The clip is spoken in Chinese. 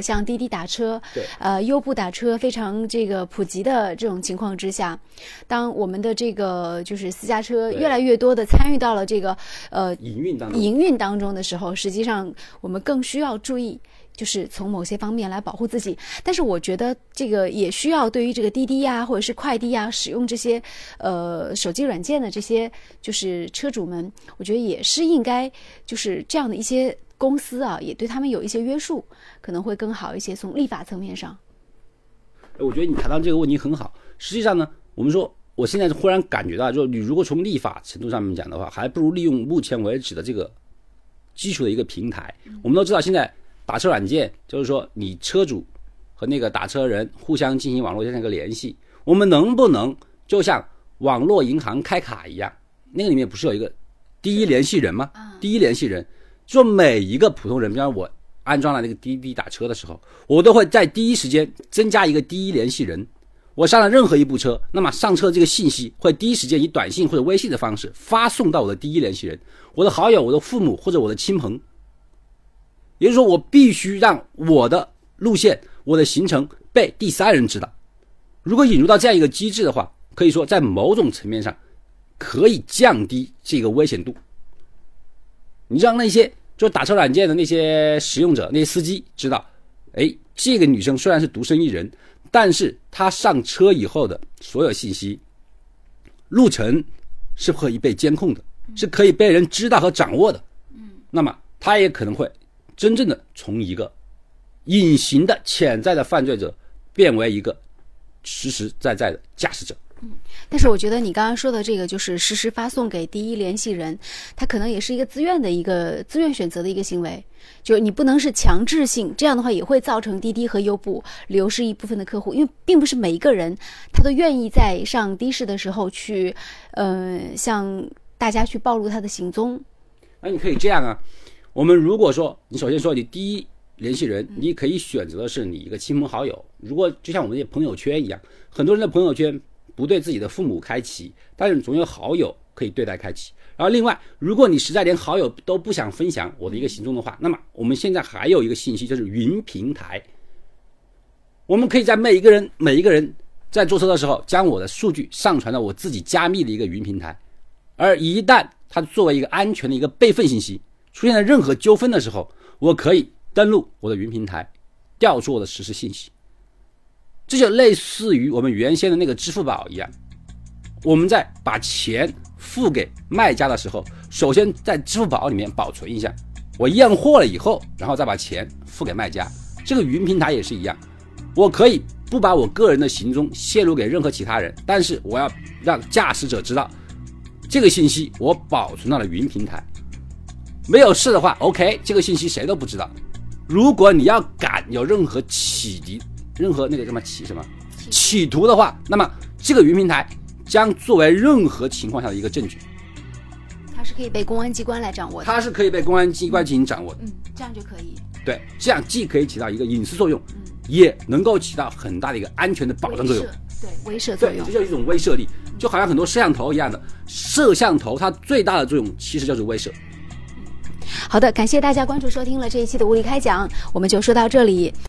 像滴滴打车对，呃，优步打车非常这个普及的这种情况之下，当我们的这个就是私家车越来越多的参与到了这个呃营运当中，营运当中的时候，实际上我们更需要注意，就是从某些方面来保护自己。但是我觉得这个也需要对于这个滴滴呀、或者是快滴呀，使用这些呃手机软件的这些就是车主们，我觉得也是应该就是这样的一些公司啊，也对他们有一些约束，可能会更好一些。从立法层面上，我觉得你谈到这个问题很好。实际上呢，我们说，我现在忽然感觉到，就是你如果从立法程度上面讲的话，还不如利用目前为止的这个基础的一个平台。我们都知道，现在打车软件就是说，你车主和那个打车人互相进行网络上一个联系。我们能不能就像网络银行开卡一样，那个里面不是有一个第一联系人吗？第一联系人，就说每一个普通人，比方我安装了那个滴滴打车的时候，我都会在第一时间增加一个第一联系人。我上了任何一部车，那么上车这个信息会第一时间以短信或者微信的方式发送到我的第一联系人，我的好友、我的父母或者我的亲朋。也就是说，我必须让我的路线、我的行程被第三人知道。如果引入到这样一个机制的话，可以说在某种层面上可以降低这个危险度。你让那些就打车软件的那些使用者、那些司机知道，哎，这个女生虽然是独身一人，但是她上车以后的所有信息、路程是可以被监控的，是可以被人知道和掌握的。嗯，那么她也可能会真正的从一个隐形的潜在的犯罪者变为一个实实在在的驾驶者。但是我觉得你刚刚说的这个，就是实时发送给第一联系人，他可能也是一个自愿的一个自愿选择的一个行为，就是你不能是强制性，这样的话也会造成滴滴和优步流失一部分的客户，因为并不是每一个人他都愿意在上的士的时候去，呃，向大家去暴露他的行踪。那你可以这样啊，我们如果说你首先说你第一联系人，你可以选择的是你一个亲朋好友。如果就像我们的朋友圈一样，很多人的朋友圈不对自己的父母开启，但是总有好友可以对待开启。然后另外，如果你实在连好友都不想分享我的一个行踪的话，那么我们现在还有一个信息就是云平台，我们可以在每一个人每一个人在坐车的时候，将我的数据上传到我自己加密的一个云平台。而一旦它作为一个安全的一个备份信息出现了任何纠纷的时候，我可以登录我的云平台，调出我的实时信息。这就类似于我们原先的那个支付宝一样，我们在把钱付给卖家的时候，首先在支付宝里面保存一下，我验货了以后，然后再把钱付给卖家。这个云平台也是一样，我可以不把我个人的行踪泄露给任何其他人，但是我要让驾驶者知道。这个信息我保存到了云平台，没有事的话，OK，这个信息谁都不知道。如果你要敢有任何启迪、任何那个什么企什么企图的话，那么这个云平台将作为任何情况下的一个证据，它是可以被公安机关来掌握的。它是可以被公安机关进行掌握的。嗯，这样就可以。对，这样既可以起到一个隐私作用，也能够起到很大的一个安全的保障作用。对，威慑作对，用这。就是一种威慑力，就好像很多摄像头一样的，摄像头它最大的作用其实就是威慑。好的，感谢大家关注收听了这一期的无理开讲，我们就说到这里。